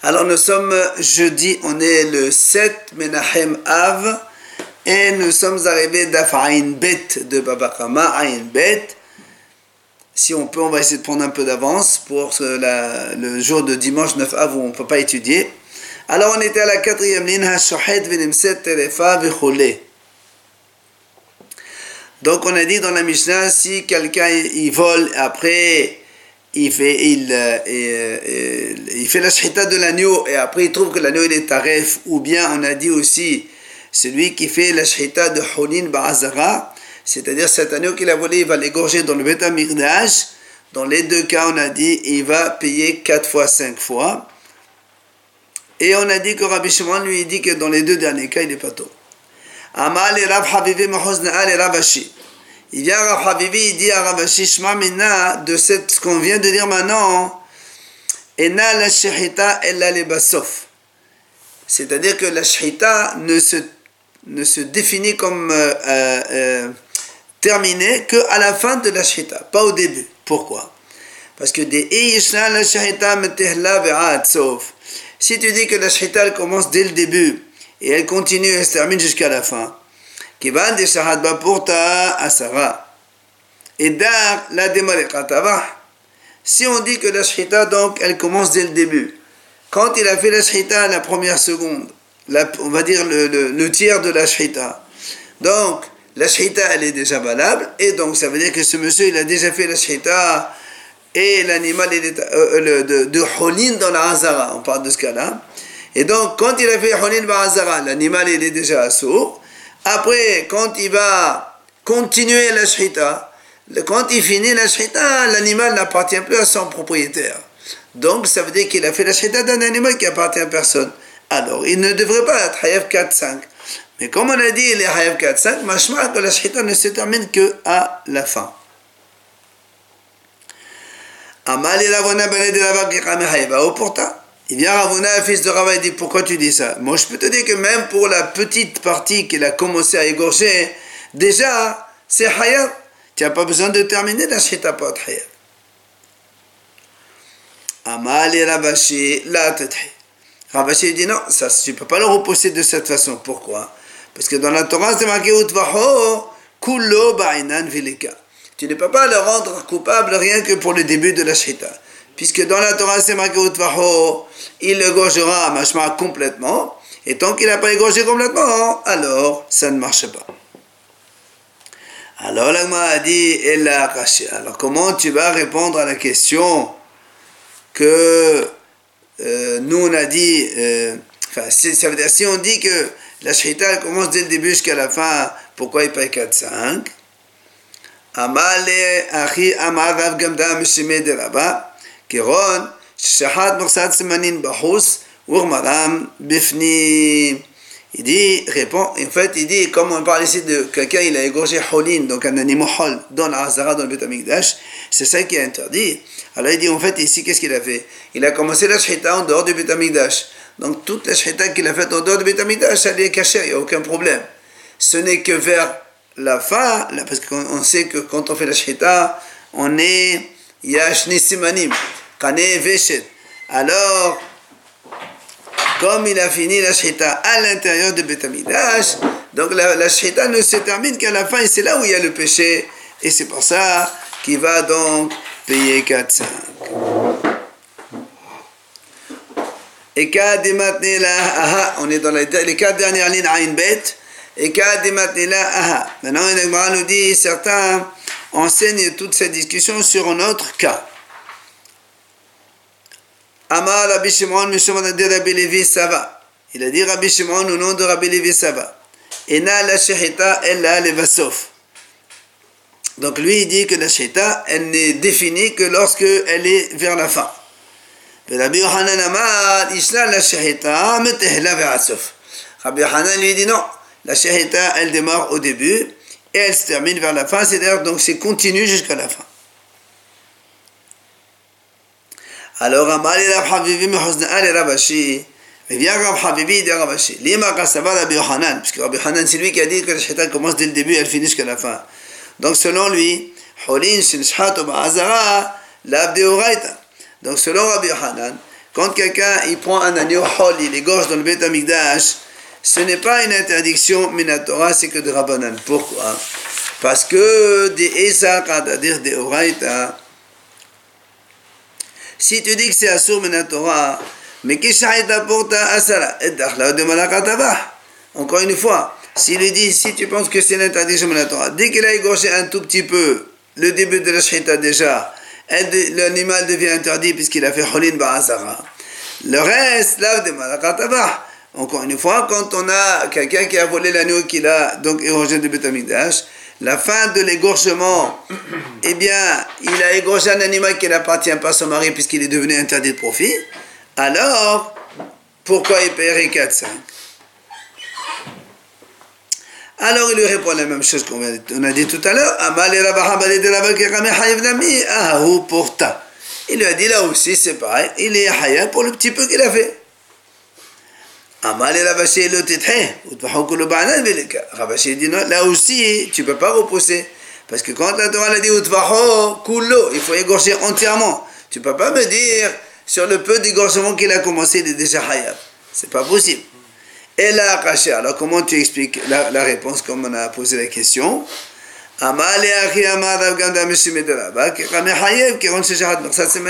Alors nous sommes jeudi, on est le 7 Menachem Av et nous sommes arrivés d'Afaïn Bet de Babakama, Aïn Bet. Si on peut, on va essayer de prendre un peu d'avance pour le jour de dimanche 9 Av où on ne peut pas étudier. Alors on était à la quatrième ligne, Hashohet Venimset Terefa Vechole. Donc on a dit dans la Mishnah, si quelqu'un il vole après il fait, il, euh, euh, il fait la shita de l'agneau et après il trouve que l'agneau il est taref, ou bien on a dit aussi celui qui fait la shita de Holin Ba'azara, c'est-à-dire cet agneau qu'il a volé, il va l'égorger dans le Betamirdash. Dans les deux cas, on a dit il va payer 4 fois, 5 fois. Et on a dit que Rabbi Shimon lui dit que dans les deux derniers cas, il est pas tôt. Amal et Habibi et. Il vient à Rav il dit à Rav Shishma Mina, de ce qu'on vient de dire maintenant, Ena la shahita ella le basof. C'est-à-dire que la shahita ne se, ne se définit comme euh, euh, euh terminée qu'à la fin de la shahita, pas au début. Pourquoi? Parce que des la shahita metehla sof. Si tu dis que la elle commence dès le début et elle continue et se termine jusqu'à la fin, כיוון דשחט בפורתא עשרה. Et dar la démarikatava. Si on dit que la shita, donc, elle commence dès le début. Quand il a fait la shita la première seconde, la, on va dire le, le, le, tiers de la shita. Donc, la shita, elle est déjà valable. Et donc, ça veut dire que ce monsieur, il a déjà fait la shita et l'animal est euh, le, de, de holin dans la hazara. On parle de ce cas-là. Et donc, quand il a fait holin dans la hazara, l'animal, il est déjà assourd. après, quand il va continuer la shrita, quand il finit la shrita, l'animal n'appartient plus à son propriétaire. Donc, ça veut dire qu'il a fait la shrita d'un animal qui appartient à personne. Alors, il ne devrait pas être Hayav 4-5. Mais comme on a dit, il est Hayav 4-5, machma que la shrita ne se termine que à la fin. Amal il de pourtant. Il vient Ravuna, fils de Rava, il dit Pourquoi tu dis ça? Moi, je peux te dire que même pour la petite partie qu'il a commencé à égorger, déjà, c'est Hayab. Tu n'as pas besoin de terminer la Shita Pot Hayab. Amal et Ravashi, la Ravashi dit Non, ça, tu ne peux pas le repousser de cette façon. Pourquoi? Parce que dans la Torah, c'est marqué Utvaho, Kulo Ba'inan Vilika. Tu ne peux pas le rendre coupable rien que pour le début de la Shita puisque dans la Torah c'est marqué il égorgera machma complètement, et tant qu'il n'a pas égorgé complètement, alors ça ne marche pas. Alors l'agma a dit, alors comment tu vas répondre à la question que euh, nous on a dit, euh, enfin, ça veut dire, si on dit que la shita commence dès le début jusqu'à la fin, pourquoi il paye 4-5 Amale achi amar rav gamda mishime de là-bas. כגון ששחט מרסד סימנין בחוץ ורמרם בפנים. Il dit, répond, en fait, il dit, comme on parle ici de quelqu'un, il a égorgé Holin, donc un animal hol, dans la Hazara, dans le Betamikdash, c'est ça qui est interdit. Alors il dit, en fait, ici, qu'est-ce qu'il a fait Il a commencé la shita en dehors du Betamikdash. Donc toute la shita qu'il a faite en dehors du Betamikdash, elle est cachée, il n'y a aucun problème. Ce n'est que vers la fin, là, parce qu'on sait que quand on fait la shita, on est Yashni Simanim. Alors, comme il a fini la shita à l'intérieur de Betamidash, donc la, la ne se termine qu'à la fin et c'est là où il y a le péché. Et c'est pour ça qu'il va donc payer 4-5. Et on est dans les, quatre dernières lignes Ain Bet. Et aha. Maintenant, il nous dit certains enseignent toute cette discussion sur un autre cas. Amar Rabbi Shimon Mishomon de Rabbi Levi Sava. Il a dit Rabbi Shimon au nom de Rabbi Levi Sava. Ena la shehita ella levasof. Donc lui il dit que la shehita elle n'est définie que lorsque elle est vers la fin. Rabbi Yohanan Amar Ishla la shehita metehla ve'asof. Rabbi Yohanan lui dit non. La shehita elle démarre au début et elle se termine vers la fin. C'est-à-dire donc c'est continu jusqu'à la fin. Alors, Amali Rab Habibi Mehuzna et Rabashi. Mais vient Rab Habibi dit Rabashi. Lima Kasava Rabbi Yohanan. Puisque Rabbi Yohanan, c'est lui qui a dit que le shaitan commence dès le début et elle finit jusqu'à la fin. Donc, selon lui, Holin Shin Shhat Ba'azara, l'Abde Uraita. Donc, selon Rabbi Yohanan, quand quelqu'un il prend un agneau hol, il égorge dans le Beth Amikdash, ce n'est pas une interdiction Minatora, c'est que de Rabbanan. Pourquoi? Parce que des Esa, c'est-à-dire des Oraita, si tu dis que c'est Asur Minatora, mais qui pour ta Asara, et de Malakataba. Encore une fois, s'il lui dit, si tu penses que c'est l'interdiction Minatora, dès qu'il a égorgé un tout petit peu, le début de la Shita déjà, l'animal devient interdit puisqu'il a fait Holin Ba'azara. Le reste, là, de Malakataba. Encore une fois, quand on a quelqu'un qui a volé l'agneau qu'il a donc érogé de Betamidash, la fin de l'égorgement, eh bien, il a égorgé un animal qui n'appartient pas à son mari puisqu'il est devenu interdit de profit. Alors, pourquoi il paierait 4-5 alors il lui répond la même chose qu'on a dit tout à l'heure. Il lui a dit là aussi c'est pareil, il est haya pour le petit peu qu'il a fait. Rabashi dit non, là aussi tu ne peux pas repousser. Parce que quand la Torah a dit il faut égorger entièrement. Tu ne peux pas me dire sur le peu d'égorgement qu'il a commencé, il est déjà hayab. C'est pas possible. Et là, alors comment tu expliques la, la réponse comme on a posé la question? Donc ça c'est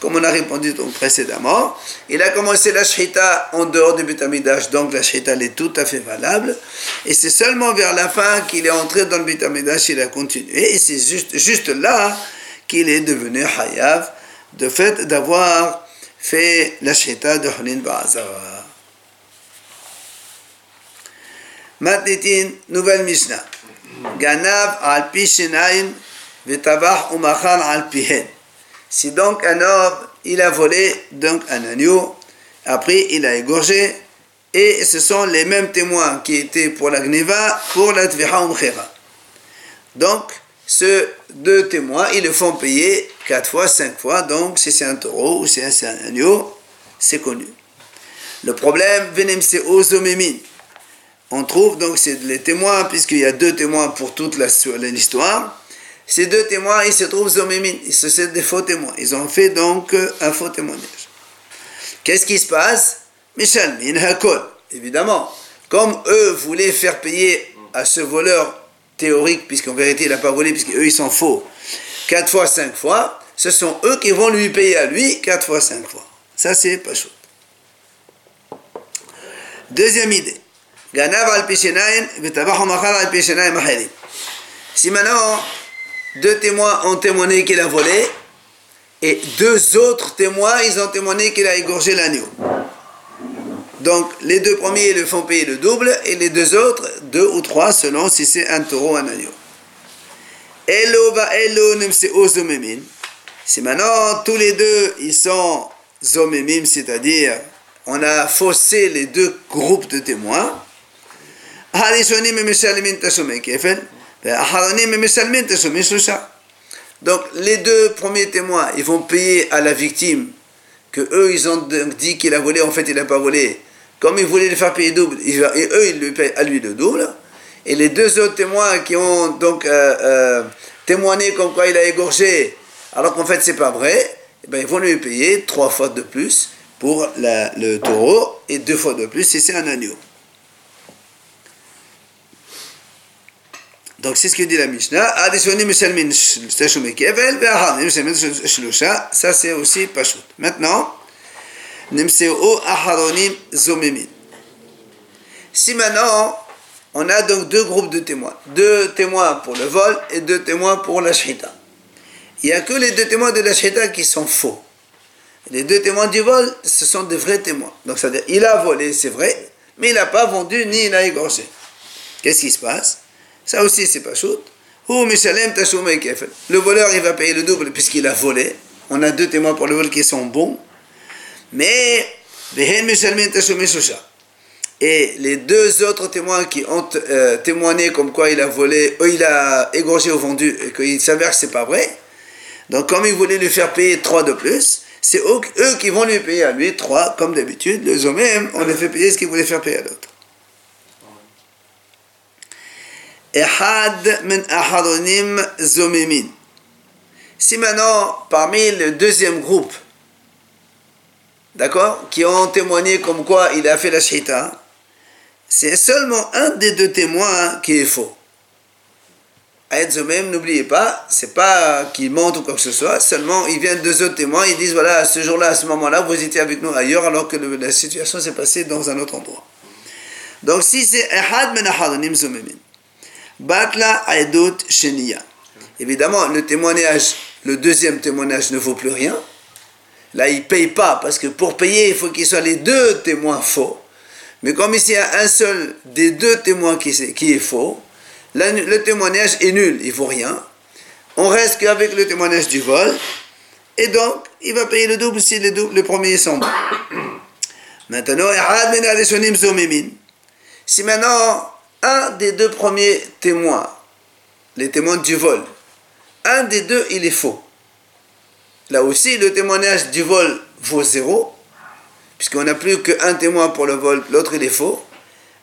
comme on a répondu donc précédemment, il a commencé la shrita en dehors du Betamidash, donc la shrita elle est tout à fait valable, et c'est seulement vers la fin qu'il est entré dans le Betamidash, il a continué, et c'est juste, là qu'il est devenu hayav, de fait d'avoir fait la shrita de Hulin Ba'azara. Matnitin, nouvelle Mishnah. Ganav al pi vetabach umachar al pihen. Si donc un homme, il a volé donc un agneau, après il a égorgé, et ce sont les mêmes témoins qui étaient pour la gneva, pour la umchera. Donc, ces deux témoins, ils le font payer quatre fois, cinq fois, donc si c'est un taureau ou si c'est un agneau, c'est connu. Le problème, venem c'est. On trouve donc les témoins, puisqu'il y a deux témoins pour toute l'histoire, ces deux témoins, ils se trouvent zomémines, ils se sont des faux témoins. Ils ont fait donc un faux témoignage. Qu'est-ce qui se passe? Michel, Hakol, évidemment. Comme eux voulaient faire payer à ce voleur théorique, puisqu'en vérité il n'a pas volé, puisqu'eux ils sont faux, quatre fois, cinq fois, ce sont eux qui vont lui payer à lui quatre fois, cinq fois. Ça c'est pas chaud. Deuxième idée. Si maintenant deux témoins ont témoigné qu'il a volé, et deux autres témoins, ils ont témoigné qu'il a égorgé l'agneau. Donc, les deux premiers le font payer le double, et les deux autres, deux ou trois, selon si c'est un taureau ou un agneau. Si maintenant, tous les deux, ils sont zomemim, c'est-à-dire, on a faussé les deux groupes de témoins, donc les deux premiers témoins, ils vont payer à la victime que eux ils ont dit qu'il a volé, en fait il n'a pas volé. Comme ils voulaient le faire payer double, et eux ils lui payent à lui le double. Et les deux autres témoins qui ont donc euh, euh, témoigné comme quoi il a égorgé, alors qu'en fait c'est pas vrai, eh ben, ils vont lui payer trois fois de plus pour le taureau et deux fois de plus si c'est un agneau. Donc c'est ce que dit la Mishnah. Ça c'est aussi Pashut. Maintenant, Si maintenant, on a donc deux groupes de témoins. Deux témoins pour le vol et deux témoins pour la shrita. Il n'y a que les deux témoins de la shrita qui sont faux. Les deux témoins du vol, ce sont des vrais témoins. Donc ça veut dire, il a volé, c'est vrai, mais il n'a pas vendu ni il a égorgé. Qu'est-ce qui se passe? Ça aussi, c'est pas chaud. Le voleur, il va payer le double puisqu'il a volé. On a deux témoins pour le vol qui sont bons. Mais, et les deux autres témoins qui ont euh, témoigné comme quoi il a volé, eux, il a égorgé ou vendu, et qu'il s'avère que c'est pas vrai. Donc, comme il voulait lui faire payer trois de plus, c'est eux, qui vont lui payer à lui trois, comme d'habitude. Les hommes, on les fait payer ce qu'ils voulaient faire payer à l'autre. Si maintenant, parmi le deuxième groupe d'accord, qui ont témoigné comme quoi il a fait la shita, c'est seulement un des deux témoins qui est faux. Aïd même, n'oubliez pas, c'est pas qu'il monte ou quoi que ce soit, seulement il vient deux autres témoins, ils disent voilà, ce jour-là, à ce moment-là, vous étiez avec nous ailleurs alors que la situation s'est passée dans un autre endroit. Donc si c'est Ahad men Ahadonim Zomemin, Batla Aedut Sheniya. Évidemment, le témoignage, le deuxième témoignage ne vaut plus rien. Là, il ne paye pas, parce que pour payer, il faut qu'il soit les deux témoins faux. Mais comme ici, il y a un seul des deux témoins qui, qui est faux, le témoignage est nul, il ne vaut rien. On reste qu'avec le témoignage du vol, et donc, il va payer le double si le, premier sont bons. Maintenant, si maintenant, un des deux premiers témoins, les témoins du vol, un des deux, il est faux. Là aussi, le témoignage du vol vaut zéro, puisqu'on n'a plus qu'un témoin pour le vol, l'autre il est faux.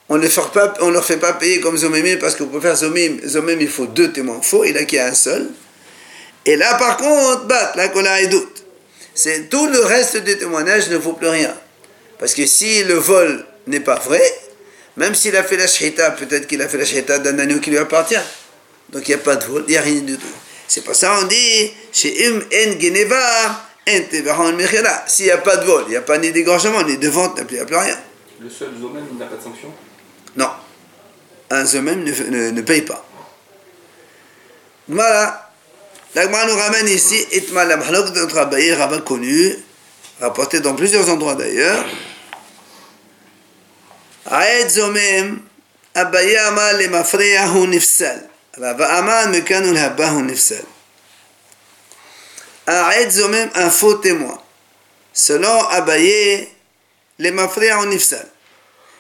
On ne leur, fait pas payer comme Zomim, parce que pour faire Zomim, il faut deux témoins faux, il a qu'il y a un seul. Et là, par contre, bat, la cola et doute. C'est tout le reste des témoignages ne vaut plus rien. Parce que si le vol n'est pas vrai, même s'il a fait la shahita, peut-être qu'il a fait la shahita d'un agneau qui lui appartient. Donc il n'y a pas de vol, il n'y a rien du tout. C'est pour ça qu'on dit, chez Im en Geneva, s'il n'y a pas de vol, il n'y a pas ni d'égorgement, ni de vente, il n'y a plus rien. Le seul zomem n'a pas de sanction? Non. Un zomem ne, ne, paye pas. Voilà. L'Agma nous ramène ici Itmal Amhlok de notre abaye rabbin connu, rapporté dans plusieurs endroits d'ailleurs. Rava amal mekanu l'habahu nifsal. Aed zomem, un faux témoin. Selon Abaye, les mafreyahu nifsal.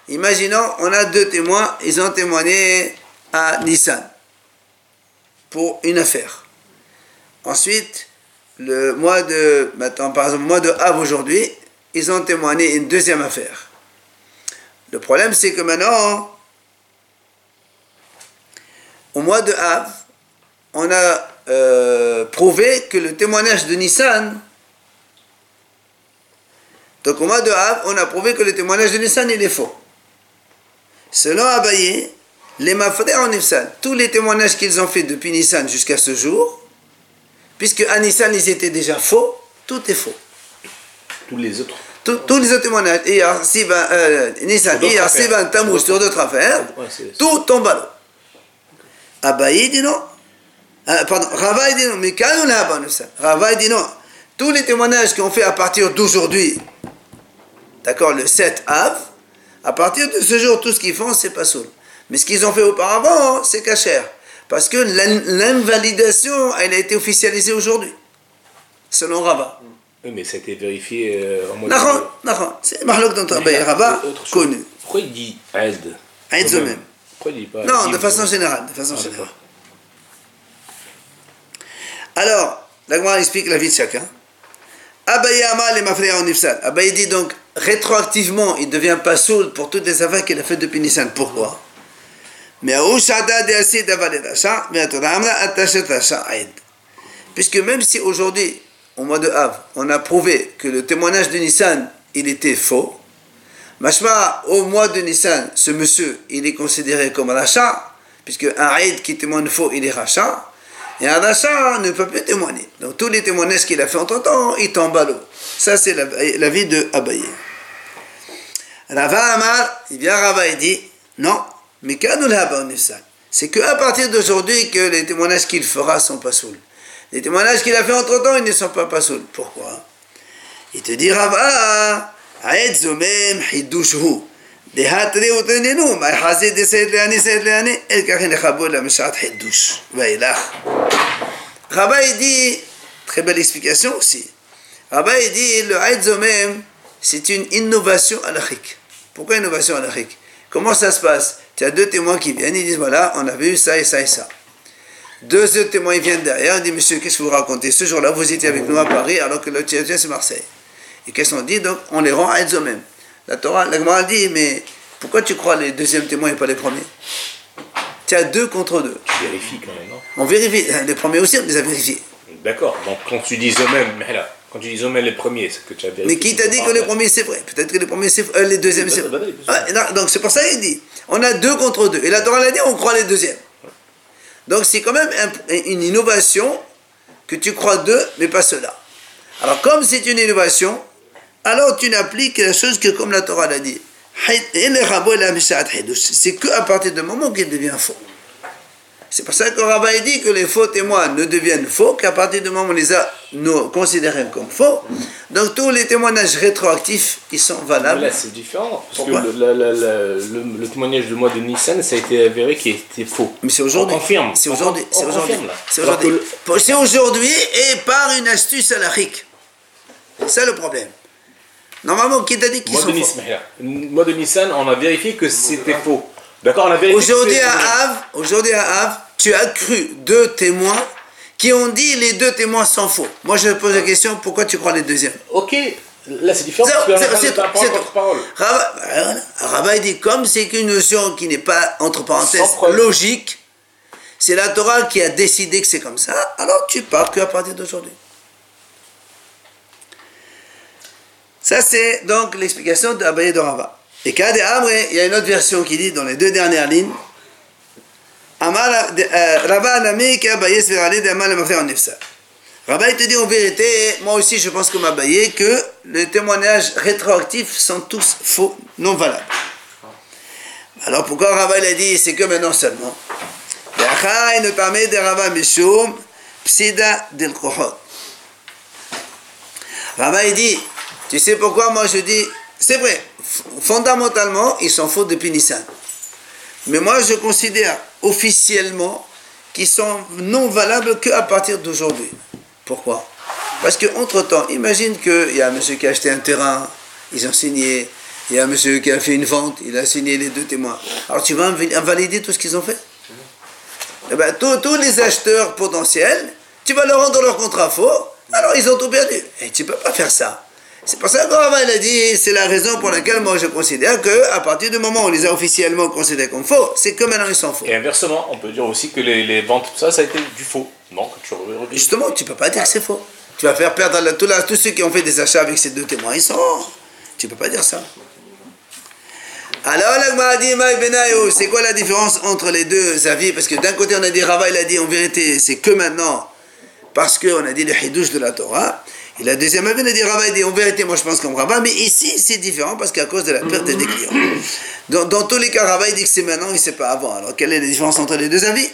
Imaginons, on a deux témoins, ils ont témoigné à Nissan pour une affaire. Ensuite, le mois de, maintenant, par exemple, le mois de Av aujourd'hui, ils ont témoigné une deuxième affaire. Le problème, c'est que maintenant, au mois de Av, on a euh, prouvé que le témoignage de Nissan, donc au mois de Av, on a prouvé que le témoignage de Nissan, il est faux. Selon Abaye, les mafrés en Nissan, tous les témoignages qu'ils ont fait depuis Nissan jusqu'à ce jour, puisque à Nissan ils étaient déjà faux, tout est faux. Tous les autres tous les autres témoignages, hier, Sivan, euh, Nissan, hier, Sivan, Tammuz, sur d'autres affaires, tout tombe à l'eau. Abaye dit non. Euh, pardon, Ravaï dit non, mais quand on a Ravaï dit non. Tous les témoignages qu'on fait à partir d'aujourd'hui, d'accord, le 7 Av, à partir de ce jour, tout ce qu'ils font, c'est pas soul. Mais ce qu'ils ont fait auparavant, c'est cachère. Parce que l'invalidation, elle a été officialisée aujourd'hui, selon Rabat. Oui, mais ça a été vérifié euh, en mode. C'est Mahlok dans Rabat, connu. Pourquoi il dit Aed Aed même. Pourquoi il dit pas Non, de façon générale. De façon ah, générale. Alors, l'Agmar explique la vie de chacun. Abaye Amal et Mafreya Nifsal. Abaye dit donc, rétroactivement, il devient pas soul pour toutes les affaires qu'il a faites depuis Nissan. Pourquoi? Puisque même si aujourd'hui, au mois de Av, on a prouvé que le témoignage de Nissan, il était faux, Mashma, au mois de Nissan, ce monsieur, il est considéré comme un rachat, puisque un Aïd qui témoigne faux, il est rachat, et un rachat ne peut plus témoigner. Donc tous les témoignages qu'il a fait entre temps, il tombe à l'eau. Ça, c'est la, vie de Abaye. Rava Amar, il vient Rava et dit Non, mais c'est qu'à partir d'aujourd'hui que les témoignages qu'il fera sont pas saouls. Les témoignages qu'il a fait entre temps, ils ne sont pas pas saouls. Pourquoi Il te dit Rava, Aed Zomem Hidushu. דהתרי ותננו, מה יחזי דסייד לעני סייד לעני, אל ככה נחבו למשעת חידוש, ואילך. Rabbi dit, très belle explication aussi, Rabbi dit, le Haïd Zomem, c'est une innovation halachique. Pourquoi innovation halachique Comment ça se passe Tu as deux témoins qui viennent, ils disent voilà, on a vu ça et ça et ça. Deux autres témoins viennent derrière, ils disent monsieur, qu'est-ce que vous racontez? Ce jour-là, vous étiez avec nous à Paris alors que le tien c'est Marseille. Et qu'est-ce qu'on dit? Donc, on les rend à même. La Torah, la Gemara dit mais pourquoi tu crois les deuxièmes témoins et pas les premiers? Tu as deux contre deux. Tu vérifies quand même, non? On vérifie. Les premiers aussi, on les a vérifiés. D'accord. Donc quand tu dis eux-mêmes, mais là, Quand tu dis mis les premiers, c'est que tu as vérifié. Mais qui t'a dit que les premiers c'est vrai? Peut-être que les premiers c'est euh, les deuxièmes c'est vrai. Ouais, non, donc c'est pour ça qu'il dit on a deux contre deux. Et la Torah l'a dit on croit les deuxièmes. Donc c'est quand même un- une innovation que tu crois deux, mais pas cela. Alors comme c'est une innovation, alors tu n'appliques la chose que comme la Torah l'a dit. C'est que à partir du moment qu'il devient faux. C'est pour ça que Rabbi dit que les faux témoins ne deviennent faux qu'à partir du moment où on les a nous, considérés comme faux. Donc tous les témoignages rétroactifs, ils sont Mais valables. là, c'est différent. Parce Pourquoi que le, le- le- le- le témoignage du mois de Nissan, ça a été avéré qu'il était faux. Mais c'est aujourd'hui. On confirme. C'est aujourd'hui. C'est on aujourd'hui. confirme, là. C'est aujourd'hui. que C'est aujourd'hui et par une astuce halachique. C'est ça le problème. Normalement, qui t'a dit Le qu'ils sont faux Nissan, le mois de Nissan, on a vérifié que c'était faux. D'accord Aujourd'hui à. Havre, aujourd'hui à Havre, tu as cru deux témoins qui ont dit les deux témoins sont faux. Moi, je pose la question pourquoi tu crois les deuxièmes? Ok, là c'est différent. C'est de parole. Rabat dit comme c'est qu'une notion qui n'est pas entre parenthèses logique, c'est la Torah qui a décidé que c'est comme ça, alors tu pars qu'à partir d'aujourd'hui. Ça c'est donc l'explication d'Abaye de Rabat. Et Kade Amre, il y a une autre version qui dit dans les deux dernières lignes euh. Rabat il te dit en vérité, moi aussi je pense comme Abaye que les témoignages rétroactifs sont tous faux, non valables. Alors pourquoi Rabat il a dit c'est que maintenant seulement? Yachai notamment de Rabat Mishum Psida. Rabat il dit tu sais pourquoi moi je dis c'est vrai, fondamentalement ils sont faux depuis Nissan. Mais moi je considère officiellement qu'ils sont non valables qu'à partir d'aujourd'hui. Pourquoi? Parce qu'entre-temps, imagine qu'il y a un monsieur qui a acheté un terrain, ils ont signé, il y a un monsieur qui a fait une vente, il a signé les deux témoins. Alors tu vas inv- invalider tout ce qu'ils ont fait? Eh ben, tous les acheteurs potentiels, tu vas leur rendre leur contrat faux, alors ils ont tout perdu. Et tu ne peux pas faire ça. C'est pour ça que Rava, il a dit, c'est la raison pour laquelle moi je considère que à partir du moment où on les a officiellement considérés comme faux, c'est que maintenant ils sont faux. Et inversement, on peut dire aussi que les, les ventes, tout ça, ça a été du faux. Non, que tu reviens. Justement, tu peux pas dire que c'est faux. Tu vas faire perdre la- tous la- tous ceux qui ont fait des achats avec ces deux témoins, ils sont. Tu peux pas dire ça. Alors, c'est quoi la différence entre les deux avis? Parce que d'un côté, on a dit, Rava, il a dit, en vérité, c'est que maintenant, parce qu'on a dit le hidouche de la Torah. Et la deuxième avis, a dit, Rava, dit, en vérité, moi je pense comme Rava, mais ici, c'est différent parce qu'à cause de la perte des clients. Dans, tous les cas, Rava, dit que c'est maintenant, ne sait pas avant. Alors, quelle est la différence entre les deux avis?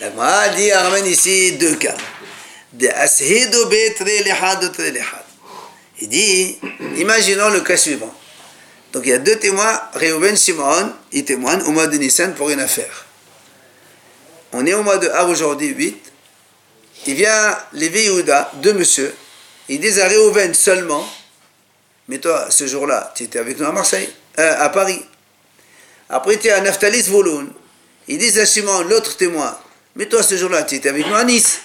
La Gemara dit, ramène ici deux cas. De. Il dit, imaginons le cas suivant. Donc il y a deux témoins, Reuven, Shimon, ils témoignent au mois de Nissan pour une affaire. On est au mois de Av aujourd'hui, 8. Il vient Lévi Yehuda, deux monsieur. Ils disent à Reuven seulement, mais toi, ce jour-là, tu étais avec nous à Marseille, euh, à Paris. Après, tu es à Naphtali Zvoloun. Ils disent à Shimon, l'autre témoin, mais toi, ce jour-là, tu étais avec nous à Nice.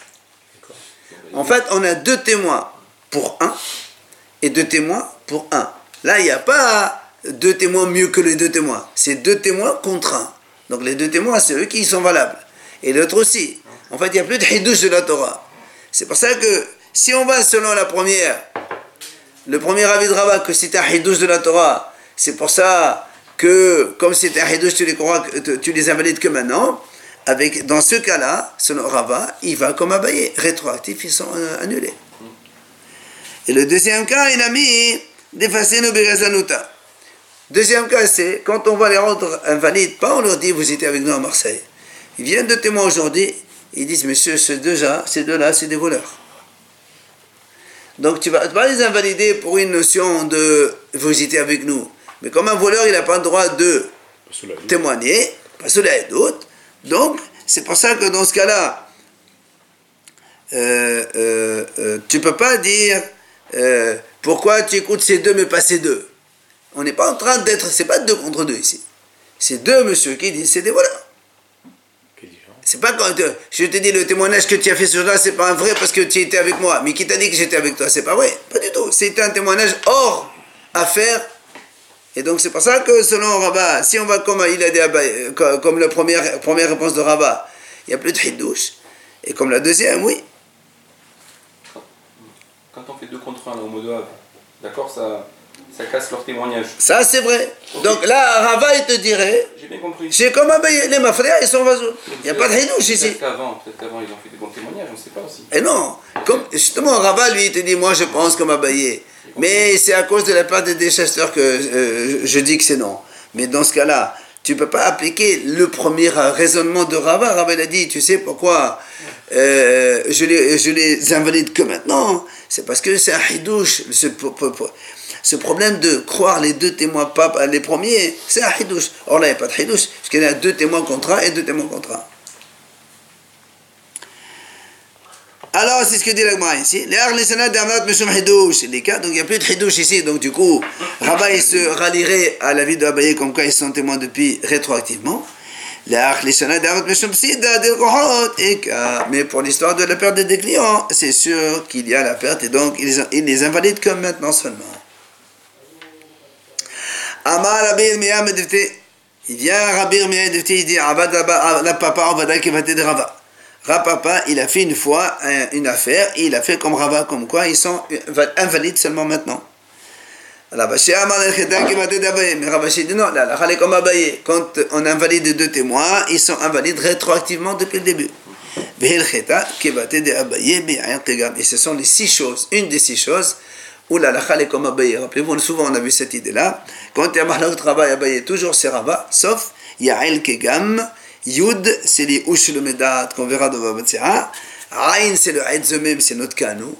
En fait, on a deux témoins pour un et deux témoins pour un. Là, il n'y a pas deux témoins mieux que les deux témoins. C'est deux témoins contre un. Donc les deux témoins, c'est eux qui sont valables. Et l'autre aussi. En fait, il n'y a plus de hidouche de la Torah. C'est pour ça que si on va selon la première, le premier avis de Rabat, que c'était un hidouche de la Torah, c'est pour ça que, comme c'était un hidouche, tu les, crois, tu les invalides que maintenant. Avec, dans ce cas-là, selon Rabat, il va comme Abaye. Rétroactif, ils sont euh, annulés. Et le deuxième cas, il a mis d'effacer nos Berezanuta. Deuxième cas, c'est quand on va les rendre invalides, pas on leur dit vous étiez avec nous à Marseille. Ils viennent de témoins aujourd'hui, ils disent monsieur, ces deux-là, ces deux-là, c'est des voleurs. Donc tu vas pas les invalider pour une notion de vous étiez avec nous. Mais comme un voleur, il n'a pas le droit de témoigner, parce là et d'autres. Donc, c'est pour ça que dans ce cas-là, euh, euh, euh, tu ne peux pas dire pourquoi tu écoutes ces deux mais pas ces deux. On n'est pas en train d'être, c'est pas deux contre deux ici. C'est deux monsieur qui disent c'est des voleurs. C'est pas quand euh, je te dis le témoignage que tu as fait sur là, c'est pas un vrai parce que tu étais avec moi. Mais qui t'a dit que j'étais avec toi? C'est pas vrai. Pas du tout. C'était un témoignage hors affaire. Et donc c'est pour ça que selon Rabat, si on va comme il a dit comme la première, première réponse de Rabat, il n'y a plus de hidouche. Et comme la deuxième, oui. contre un au Modoab, d'accord, ça, ça casse leur témoignage. Ça, c'est vrai. Donc là, Rava, il te dirait. J'ai bien compris. C'est comme les mafria, ils sont vasos. Il n'y a pas de hidouche ici. Peut-être qu'avant, peut-être qu'avant, ils ont fait des bons témoignages, on ne sait pas aussi. Et non, comme, justement, Rava, lui, il te dit, moi, je pense comme Abaye. Mais c'est à cause de la part des déchasseurs que euh, je dis que c'est non. Mais dans ce cas-là, tu ne peux pas appliquer le premier raisonnement de Rava. Rava il a dit, tu sais pourquoi euh, je, les, je les invalide que maintenant C'est parce que c'est un hidouche. Ce, problème de croire les deux témoins pas les premiers, c'est un hidouche. Or là, il n'y a pas de hidouche, parce qu'il y a deux témoins contre un et deux témoins contre un. Alors, c'est ce que dit l'Agma ici. Les cas, donc il n'y a plus de hidouche ici. Donc, du coup, Rabat il se rallierait à la vie de Abaye comme quoi ils sont témoins depuis rétroactivement. Mais pour l'histoire de la perte des clients, c'est sûr qu'il y a la perte et donc il les invalide comme maintenant seulement. Amar Rabir Il vient Rabir il dit Abad la papa qui va t'aider Rabat. Rapapa, il a fait une fois une affaire, il a fait comme Rava, comme quoi ils sont invalides seulement maintenant. Rabashi mais Rabashi dit non, là, comme Abaye, quand on invalide deux témoins, ils sont invalides rétroactivement depuis le début. Et ce sont les six choses, une des six choses, où la est comme Abaye. Rappelez-vous, souvent on a vu cette idée-là. Quand il y a Mahlak travail Abaye, toujours c'est Rabat, sauf Ya'el Kegam, Yud, c'est les Medat qu'on verra dans Babatsera. Aïn, c'est le Aïd c'est notre cas, nous.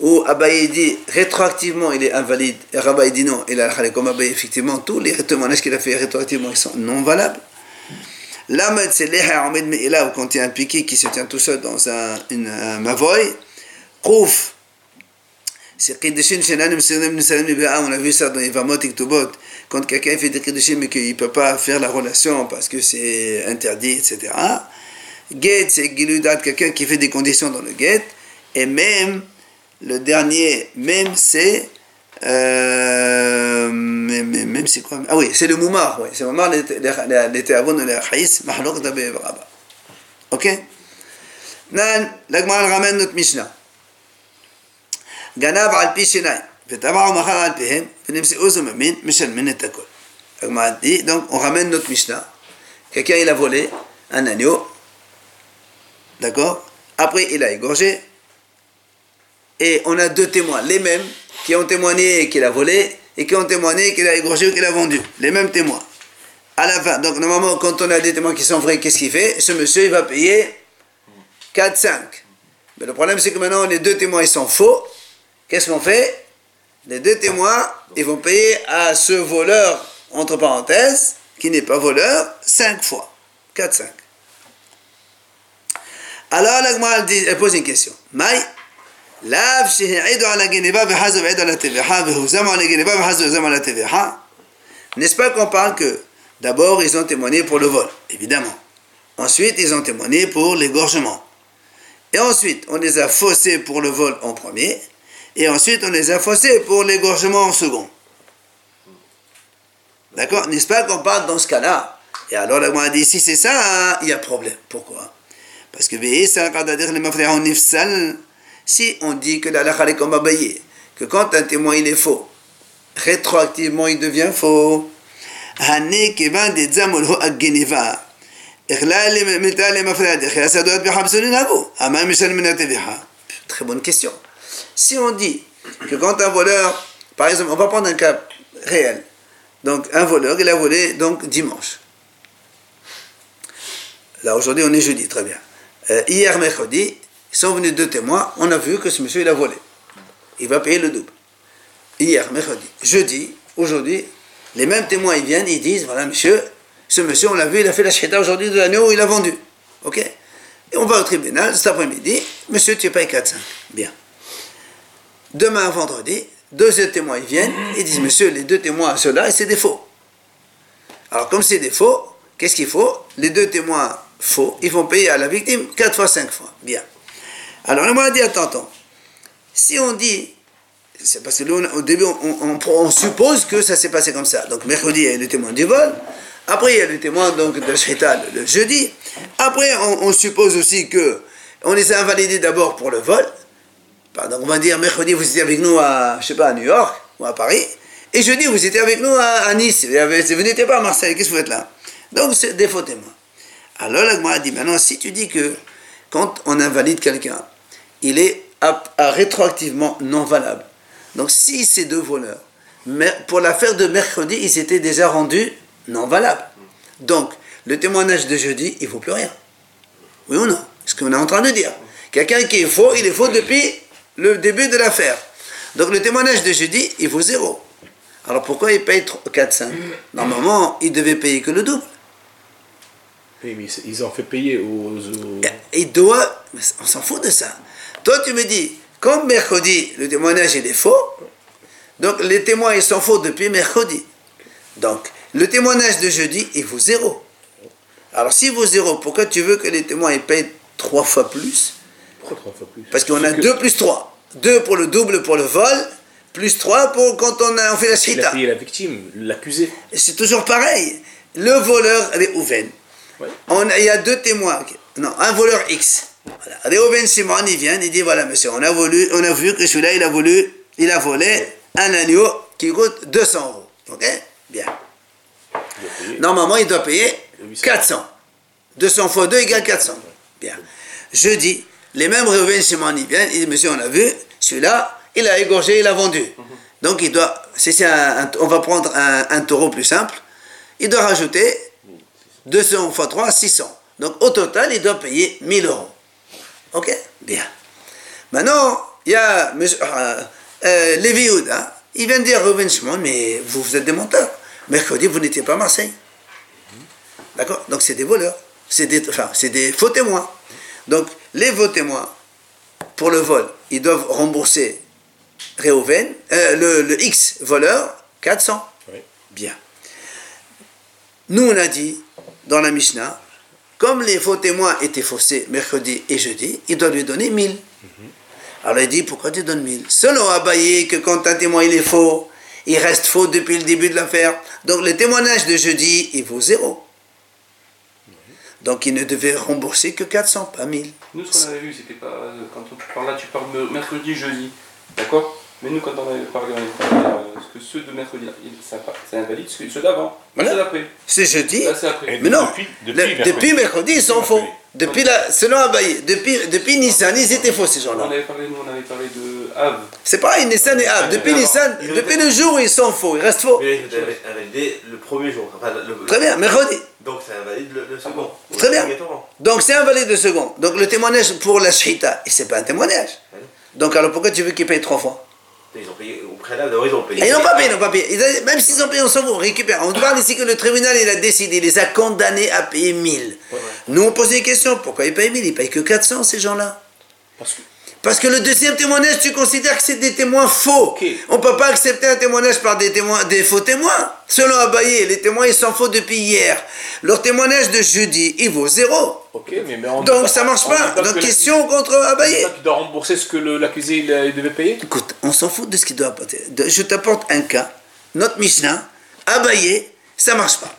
Où Abaye dit rétroactivement il est invalide, et Rabaye dit non, il a comme Abaye, effectivement, tous les témoignages qu'il a fait rétroactivement ils sont non valables. L'Ahmed, c'est l'Eha mais là quand il y a un piqué qui se tient tout seul dans un, une, un mavoy. Kouf, c'est Kiddushin Nisalim on a vu ça dans les Vamot et Ktubot quand quelqu'un fait des Kiddushin mais qu'il ne peut pas faire la relation parce que c'est interdit, etc. Get, c'est Giludat, quelqu'un qui fait des conditions dans le get. Et même, le dernier, même c'est. Euh, même, même c'est quoi Ah oui, c'est le Moumar, oui. C'est le Moumar, l'été avant de l'Achaïs, Mahlok Dabe. Ok Nan, l'Agmar ramène notre Mishnah. Ganab al pi shinai. Donc, on ramène notre Mishnah. Quelqu'un, il a volé un agneau. D'accord? Après, il a égorgé. Et on a deux témoins, les mêmes, qui ont témoigné qu'il a volé et qui ont témoigné qu'il a égorgé ou qu'il a vendu. Les mêmes témoins. À la fin, donc normalement, quand on a des témoins qui sont vrais, qu'est-ce qu'il fait? Ce monsieur, il va payer 4-5. Mais le problème, c'est que maintenant, les deux témoins, ils sont faux. Qu'est-ce qu'on fait? Les deux témoins, ils vont payer à ce voleur, entre parenthèses, qui n'est pas voleur, cinq fois. 4, 5. Alors, la elle pose une question. Maï, n'est-ce pas qu'on parle que d'abord ils ont témoigné pour le vol, évidemment. Ensuite, ils ont témoigné pour l'égorgement. Et ensuite, on les a faussés pour le vol en premier et ensuite on les a faussés pour l'égorgement en second. D'accord? N'est-ce pas qu'on parle dans ce cas-là? Et alors la a dit, si c'est ça, il y a problème. Pourquoi? Parce que si on dit que la est comme que quand un témoin il est faux, rétroactivement il devient faux. Très bonne question. Si on dit que quand un voleur, par exemple, on va prendre un cas réel. Donc un voleur, il a volé donc dimanche. Là aujourd'hui on est jeudi, très bien. Euh, hier mercredi, ils sont venus deux témoins, on a vu que ce monsieur il a volé. Il va payer le double. Hier mercredi. Jeudi, aujourd'hui, les mêmes témoins ils viennent, ils disent voilà monsieur, ce monsieur on l'a vu, il a fait la shita aujourd'hui de l'année où il a vendu. Ok? Et on va au tribunal cet après-midi, monsieur tu payes 4-5. Bien. Demain, vendredi, deux témoins viennent et disent Monsieur, les deux témoins, ceux-là, c'est des faux. Alors, comme c'est des faux, qu'est-ce qu'il faut? Les deux témoins faux, ils vont payer à la victime quatre fois, cinq fois. Bien. Alors, le m'a dit attends. Si on dit, c'est parce que au début, on, suppose que ça s'est passé comme ça. Donc, mercredi, il y a le témoin du vol. Après, il y a le témoin donc, de la le, jeudi. Après, on, on suppose aussi que on les a invalidés d'abord pour le vol Donc on va dire mercredi vous étiez avec nous à, je sais pas, à New York ou à Paris, et jeudi vous étiez avec nous à, Nice, vous n'étiez pas à Marseille, qu'est-ce que vous faites là? Donc c'est des faux témoins. Alors la a dit, maintenant si tu dis que quand on invalide quelqu'un, il est rétroactivement non valable. Donc si ces deux voleurs, pour l'affaire de mercredi, ils étaient déjà rendus non valables. Donc le témoignage de jeudi, il ne vaut plus rien. Oui ou non? Ce qu'on est en train de dire. Quelqu'un qui est faux, il est faux depuis le début de l'affaire. Donc le témoignage de jeudi, il vaut zéro. Alors pourquoi il paye 400 Normalement, il devait payer que le double. Oui, mais ils ont fait payer aux. Il doit. On s'en fout de ça. Toi, tu me dis, comme mercredi, le témoignage il est faux, donc les témoins ils sont faux depuis mercredi. Donc, le témoignage de jeudi, il vaut zéro. Alors, s'il vaut zéro, pourquoi tu veux que les témoins ils payent trois fois plus? Pourquoi trois fois plus? Parce qu'on a deux plus trois. Deux pour le double pour le vol, plus trois pour quand on, a, fait la chita. Il a payé la victime, l'accusé. C'est toujours pareil. Le voleur, est Ouven. il y a deux témoins. Non, un voleur X. Voilà. Réhouven Simon, il vient, il dit voilà, monsieur, on a, voulu, on a vu que celui-là, il a voulu, il a volé un agneau qui coûte 200 euros. Ok? Bien. Normalement, il doit payer 400. 200 fois 2 égale 400. Bien. Je dis, les mêmes Réhouven Simon, il vient, il dit monsieur, on a vu, celui-là, il a égorgé, il a vendu. Donc, il doit, si on va prendre un, un taureau plus simple, il doit rajouter 200 fois 3, 600. Donc, au total, il doit payer 1000 euros. Ok? Bien. Maintenant, il y a euh, euh, Lévi il vient dire Reuven Shimon, mais vous, vous êtes des menteurs. Mercredi, vous n'étiez pas à Marseille. D'accord? Donc c'est des voleurs. C'est des, enfin, c'est des faux témoins. Donc les faux témoins, pour le vol, ils doivent rembourser Réhouven, euh, le, le, X voleur, 400. Bien. Nous, on a dit, dans la Mishnah, comme les faux témoins étaient faussés mercredi et jeudi, il doit lui donner 1000. Alors il dit, pourquoi tu donnes 1000 Selon Abaye, que quand un témoin il est faux, il reste faux depuis le début de l'affaire. Donc le témoignage de jeudi, il vaut zéro. Donc il ne devait rembourser que 400, pas 1000. Nous, ce qu'on avait vu, c'était pas. Euh, quand on parle là, tu parles de mercredi, jeudi. D'accord? Mais nous, quand on avait parlé, on avait parlé euh, que ceux de mercredi, c'est invalide, ceux d'avant. Voilà. C'est d'après. C'est jeudi. Là, c'est après. Mais non, depuis, depuis, le, depuis mercredi, ils sont faux. Depuis la, selon Abaye, depuis, depuis Nissan, ils étaient faux ces gens-là. On avait parlé, nous, on avait parlé de Av. C'est pareil, Nissan et Av. Depuis Nissan, depuis le jour où ils sont faux, ils restent faux. Mais ils invalidé le premier jour. Enfin, le, Très bien, mercredi. Donc c'est invalide le, le second. Très bien. Donc c'est invalide le second. Donc le témoignage pour la shita, et c'est pas un témoignage. Donc alors pourquoi tu veux qu'il paye trois fois? Ils ont payé au préalable, ils ont payé. ils n'ont pas payé, ils n'ont pas payé. même s'ils ont payé, on s'en fout, on récupère. On parle ici que le tribunal, il a décidé, il les a condamnés à payer 1000. Nous, on pose des questions, pourquoi ils payent 1000 Ils payent que 400, ces gens-là. Parce que parce que le deuxième témoignage, tu considères que c'est des témoins faux. On ne peut pas accepter un témoignage par des, témoins, des faux témoins. Selon Abaye, les témoins, ils sont faux depuis hier. Leur témoignage de jeudi, il vaut zéro. Donc ça marche pas. Donc question contre Abaye. Tu dois rembourser ce que l'accusé devait payer Écoute, on s'en fout de ce qu'il doit apporter. Je t'apporte un cas. Notre Mishnah, Abaye, ça marche pas.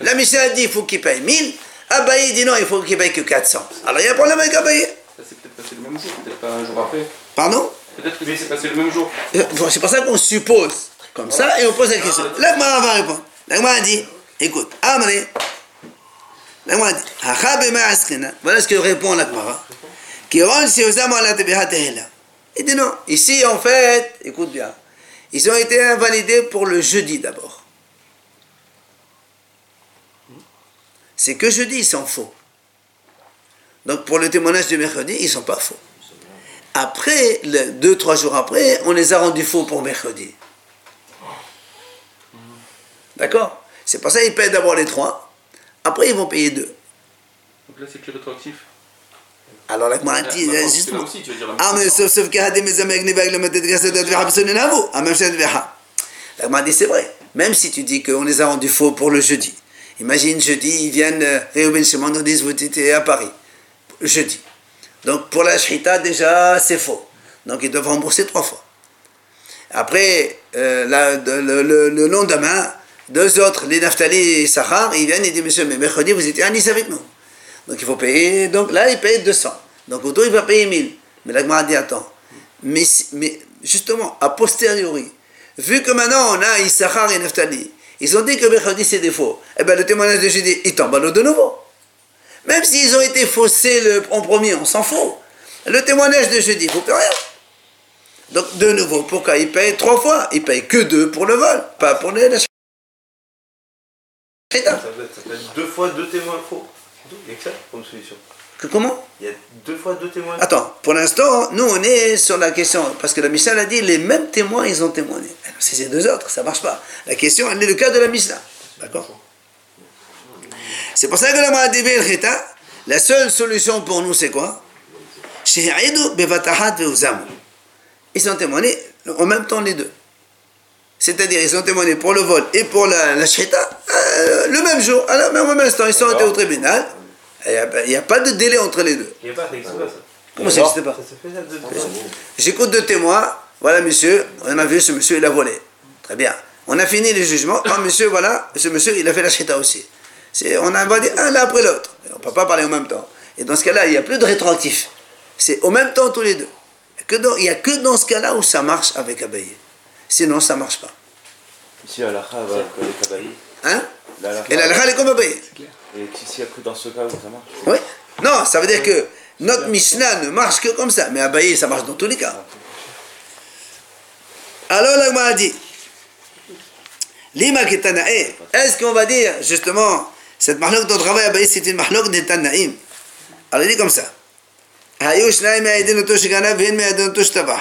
La Mishnah a dit il faut qu'il paye 1000. Abaye dit non, il faut qu'il paye que 400. Alors il y a un problème avec Abaye. Ça s'est peut-être passé le même jour, peut-être pas un jour après. Pardon? Peut-être que ça s'est passé le même jour. Euh, c'est pour ça qu'on suppose comme ça et on pose la question. L'Agmara va répondre. L'Agmara dit écoute, dit voilà ce que répond l'Agmara. Il dit non. Ici, en fait, écoute bien, ils ont été invalidés pour le jeudi d'abord. C'est que jeudi, ils sont faux. Donc pour le témoignage du mercredi, ils ne sont pas faux. Après, deux, trois jours après, on les a rendus faux pour mercredi. D'accord? C'est pour ça qu'ils paient d'abord les trois, après ils vont payer deux. Donc là, c'est plus rétroactif alors la Gemara dit justement ah mais sauf sauf que hadem zamek nevag le matet gasset de habson navu ah même chose la Gemara dit c'est vrai même si tu dis qu'on les a rendus faux pour le jeudi imagine jeudi ils viennent euh, Réuben Shimon nous disent vous étiez à Paris jeudi. Donc pour la shrita, déjà, c'est faux. Donc ils doivent rembourser trois fois. Après, euh, le, lendemain, deux autres, les Naftali et Sahar, ils viennent et disent Monsieur, mais mercredi, vous étiez à Nice avec nous. Donc il faut payer. Donc là, il paye 200. Donc autour, il va payer 1000. Mais la Gemara dit attends. Mais, mais justement, a posteriori, vu que maintenant on a Issachar et Neftali, ils ont dit que mercredi c'est des faux. Eh bien, le témoignage de Judy, il tombe à l'eau de nouveau. Même s'ils ont été faussés en premier, on s'en fout. Le témoignage de jeudi, il ne faut plus rien. Donc, de nouveau, pourquoi il paye trois fois? Il paye que deux pour le vol, pas pour les Ça peut, être, ça peut être deux fois deux témoins faux. Il y a que ça comme solution. Que comment Il y a deux fois deux témoins Attends, pour l'instant, nous on est sur la question, parce que la Mishnah a dit les mêmes témoins, ils ont témoigné. Alors, Si c'est deux autres, ça marche pas. La question, elle est le cas de la Mishnah. D'accord C'est pour ça que la Ma'adibé el Khita, la seule solution pour nous, c'est quoi. Ils ont témoigné en même temps les deux. C'est-à-dire, ils ont témoigné pour le vol et pour la, la shrita, euh, le même jour, à la- même au même instant. Ils sont été au tribunal. Il n'y a, il y a pas de délai entre les deux. Il n'y a pas. Comment ça n'existe pas J'écoute deux témoins. Voilà, monsieur, on a vu ce monsieur, il a volé. Très bien. On a fini le jugement. Ah, monsieur, voilà, ce monsieur, il a fait la chita aussi. On a dit un l'un après l'autre. On ne peut pas parler en même temps. Et dans ce cas-là, il n'y a plus de rétroactif. C'est au même temps tous les deux. Que dans- il n'y a que dans ce cas-là où ça marche avec Abaye. Sinon, ça ne marche pas. Ici, à l'Akha, va avec les. Hein Et la halakha, elle est comme Abaye. Et ici, il n'y a que dans ce cas où ça marche. Oui. Non, ça veut dire que notre Mishnah ne marche que comme ça. Mais Abaye, ça marche dans tous les cas. Alors, la Gemara dit Lima ketanae. Est-ce qu'on va dire, justement, cette mahlok dont travaille Abaye, c'est une mahlok de Tanaïm? Alors, il dit comme ça Hayu shnaim me'aydin oto shigana v'hen me'aydin oto shtabah.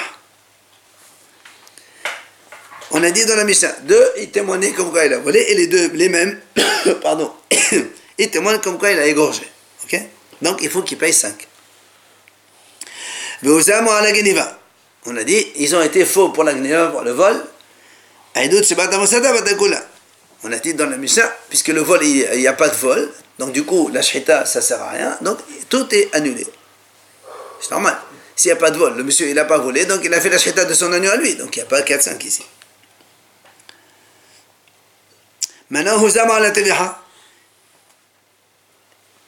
On a dit dans la Mishnah, deux, ils témoignaient comme quoi il a volé, et les deux, les mêmes, pardon, ils témoignent comme quoi il a égorgé. Ok? Donc il faut qu'il paye 5. Ve'uzamu ala geniva. On a dit, ils ont été faux pour la geniva, pour le vol. On a dit dans la Mishnah, puisque le vol, il n'y a pas de vol, donc du coup, la shrita, ça sert à rien, donc tout est annulé. C'est normal. S'il n'y a pas de vol, le monsieur, il n'a pas volé, donc il a fait la shrita de son agneau à lui, donc il n'y a pas 4-5 ici. Maintenant, Huzama la TVA.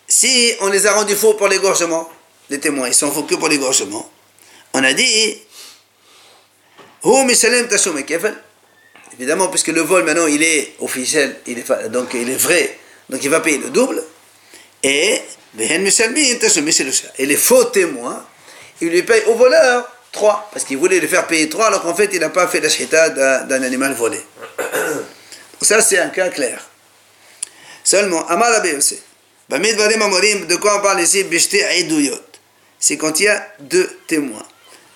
Si on les a rendus faux pour l'égorgement, les témoins, ils sont faux que pour l'égorgement, on a dit. Évidemment, puisque le vol maintenant il est officiel, il est, donc il est vrai, donc il va payer le double. Et. Et les faux témoins, ils lui payent au voleur 3, parce qu'il voulait le faire payer 3, alors qu'en fait il n'a pas fait la d'un animal volé. Ça, c'est un cas clair. Seulement. Bamidvarim Amorim, de quoi on parle ici? C'est quand il y a deux témoins.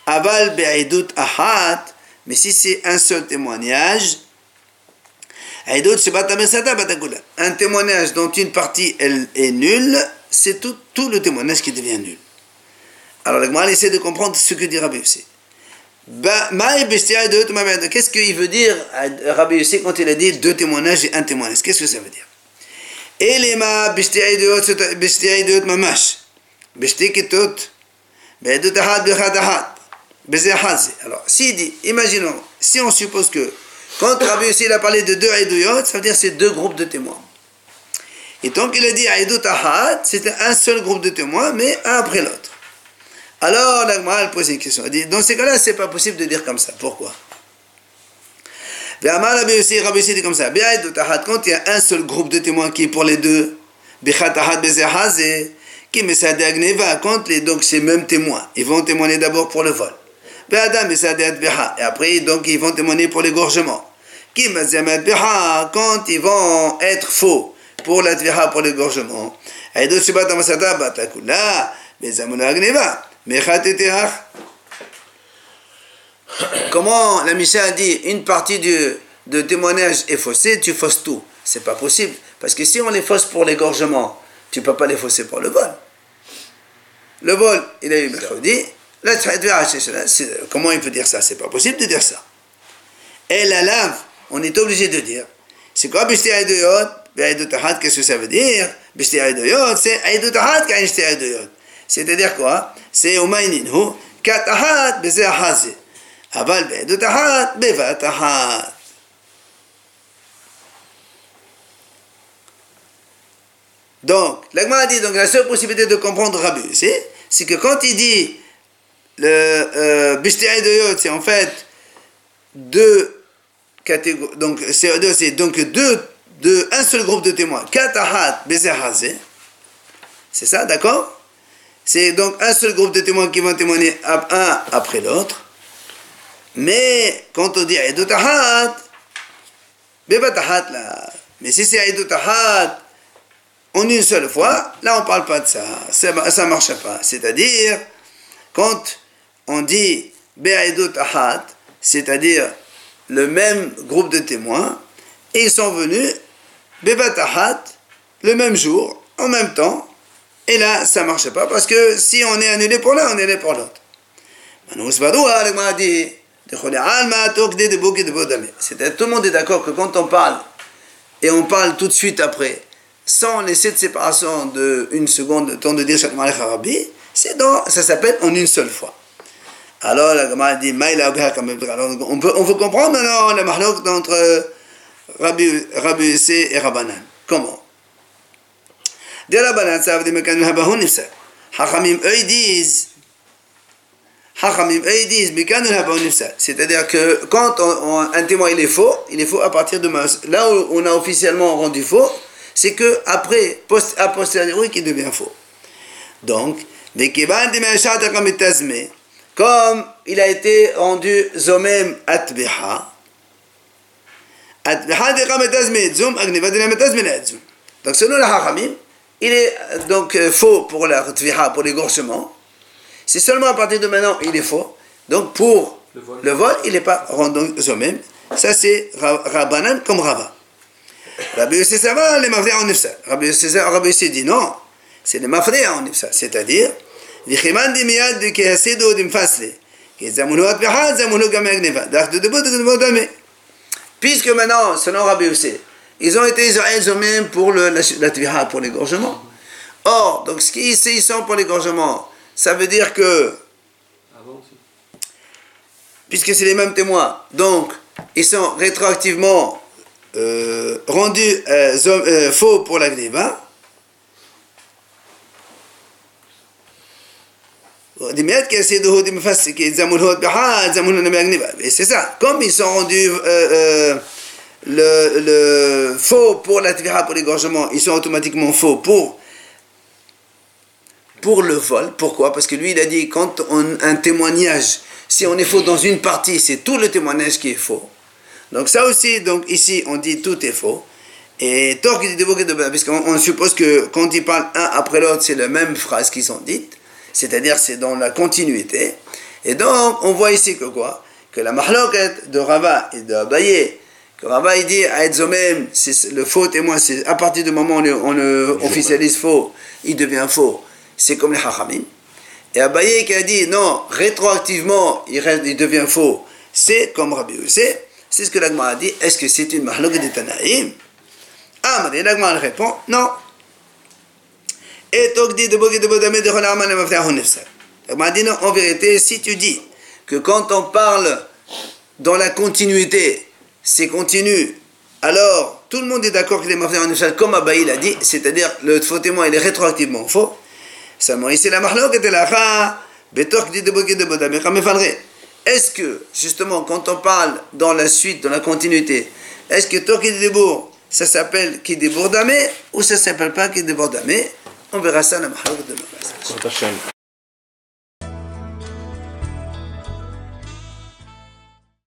Aval Be'aïdout Ahad, mais si c'est un seul témoignage. Un témoignage dont une partie elle, est nulle, c'est tout, le témoignage qui devient nul. Alors, la essaie de comprendre ce que dit Rabbi. Bah, qu'est-ce qu'il veut dire Rabbi Yossi quand il a dit deux témoignages et un témoignage? Qu'est-ce que ça veut dire? Elema mamash. Bah, Alors, s'il dit, imaginons, si on suppose que quand Rabbi Yossi a parlé de deux idouyot, ça veut dire c'est deux groupes de témoins. Et donc il a dit idout ahad, c'était un seul groupe de témoins, mais un après l'autre. Alors, la Gemara, elle pose une question. Elle dit, dans ces cas-là, c'est pas possible de dire comme ça. Pourquoi? Dit comme ça. Quand il y a un seul groupe de témoins qui est pour les deux, qui quand donc ces mêmes témoins, ils vont témoigner d'abord pour le vol. Et après, donc, ils vont témoigner pour l'égorgement. Qui quand ils vont être faux pour la pour l'égorgement. Shibat Comment la Mishnah a dit une partie du, de témoignage est faussée, tu fausses tout. C'est pas possible. Parce que si on les fausse pour l'égorgement, tu peux pas les fausser pour le vol. Le vol, il a eu mercredi. Comment il peut dire ça? C'est pas possible de dire ça. Et la lave, on est obligé de dire. C'est quoi qu'est-ce que ça veut dire? C'est C'est-à-dire quoi? C'est Umayninhu, Kat Ahad, Beze Ahazi. Aval Be'edut Ahad, Bevat Ahad. Donc, l'Agma dit, donc la seule possibilité de comprendre Rabbi, c'est, c'est que quand il dit le euh, Bishti Aidayot, c'est en fait deux catégories. Donc, c'est donc deux, deux, un seul groupe de témoins. Katahat Bezehazé. C'est ça, d'accord? C'est donc un seul groupe de témoins qui vont témoigner un après l'autre. Mais quand on dit Aidotahat, Bebatahat là. Mais si c'est Aidotahat en une seule fois, là on ne parle pas de ça. Ça ne marche pas. C'est-à-dire, quand on dit Be'aidotahat, c'est-à-dire le même groupe de témoins, ils sont venus Bebatahat le même jour, en même temps, et là ça ne marche pas parce que si on est annulé pour l'un, on est annulé pour l'autre. C'est-à-dire, tout le monde est d'accord que quand on parle, et on parle tout de suite après, sans laisser de séparation de une seconde de temps de dire chaque Arabi, c'est dans, ça s'appelle en une seule fois. Alors la Gemara dit, on peut, on peut comprendre maintenant le mahlok entre Rabbi, Rabbi et Rabbanan. Comment? C'est-à-dire que quand un témoin est faux, il est faux à partir de là où on a officiellement rendu faux, c'est que après, post, devient faux. Donc, comme il a été rendu zomem atbeha, donc selon la hachamim, il est donc euh, faux pour la pour l'égorgement, c'est seulement à partir de maintenant, il est faux. Donc pour le vol, il n'est pas rendu au même. Ça, c'est Rabbanan comme Rava. Rabbi Yossi, ça va, les mafria en nifsa. Rabbi Yossi dit non, c'est les mafria en nifsa. C'est-à-dire. Puisque maintenant, selon Rabbi Yossi, ils ont été ils même pour le, la, la pour l'égorgement. Or, donc ce qui ici, ils sont pour l'égorgement, ça veut dire que, puisque c'est les mêmes témoins, donc ils sont rétroactivement euh, rendus euh, euh, faux pour la Gniva. Et c'est ça. Comme ils sont rendus le, le, faux pour la pour l'égorgement, ils sont automatiquement faux pour pour le vol. Pourquoi? Parce que lui, il a dit, quand on, un témoignage, si on est faux dans une partie, c'est tout le témoignage qui est faux. Donc ça aussi, donc ici, on dit tout est faux. Et puisqu'on on suppose que quand il parle un après l'autre, c'est la même phrase qui sont dites, c'est-à-dire c'est dans la continuité. Et donc, on voit ici que quoi? Que la mahloket de Rava et de Abaye, Rava il dit à Edzomem, c'est le faux témoin, c'est à partir du moment où on le officialise faux, il devient faux c'est comme les Hachamim. Et Abaye qui a dit non, rétroactivement, il, il devient faux, c'est comme Rabbi Youssef. C'est ce que l'Agma a dit. Est-ce que c'est une mahlok de Tanaïm? Ah, mais l'Agma répond non. Et donc dit de Bogi de Bodame de Ronaman et Mafia Honefsel. L'Agma a dit non, en vérité, si tu dis que quand on parle dans la continuité, c'est continu, alors tout le monde est d'accord que les Mafia Honefsel, comme Abaye l'a dit, c'est-à-dire le faux témoin, est rétroactivement faux. Seulement ici la mahloket est la Est-ce que, justement, quand on parle dans la suite, dans la continuité, est-ce que Torki Debour, ça s'appelle qui débordame ou ça s'appelle pas qui débordame On verra ça la mahloket de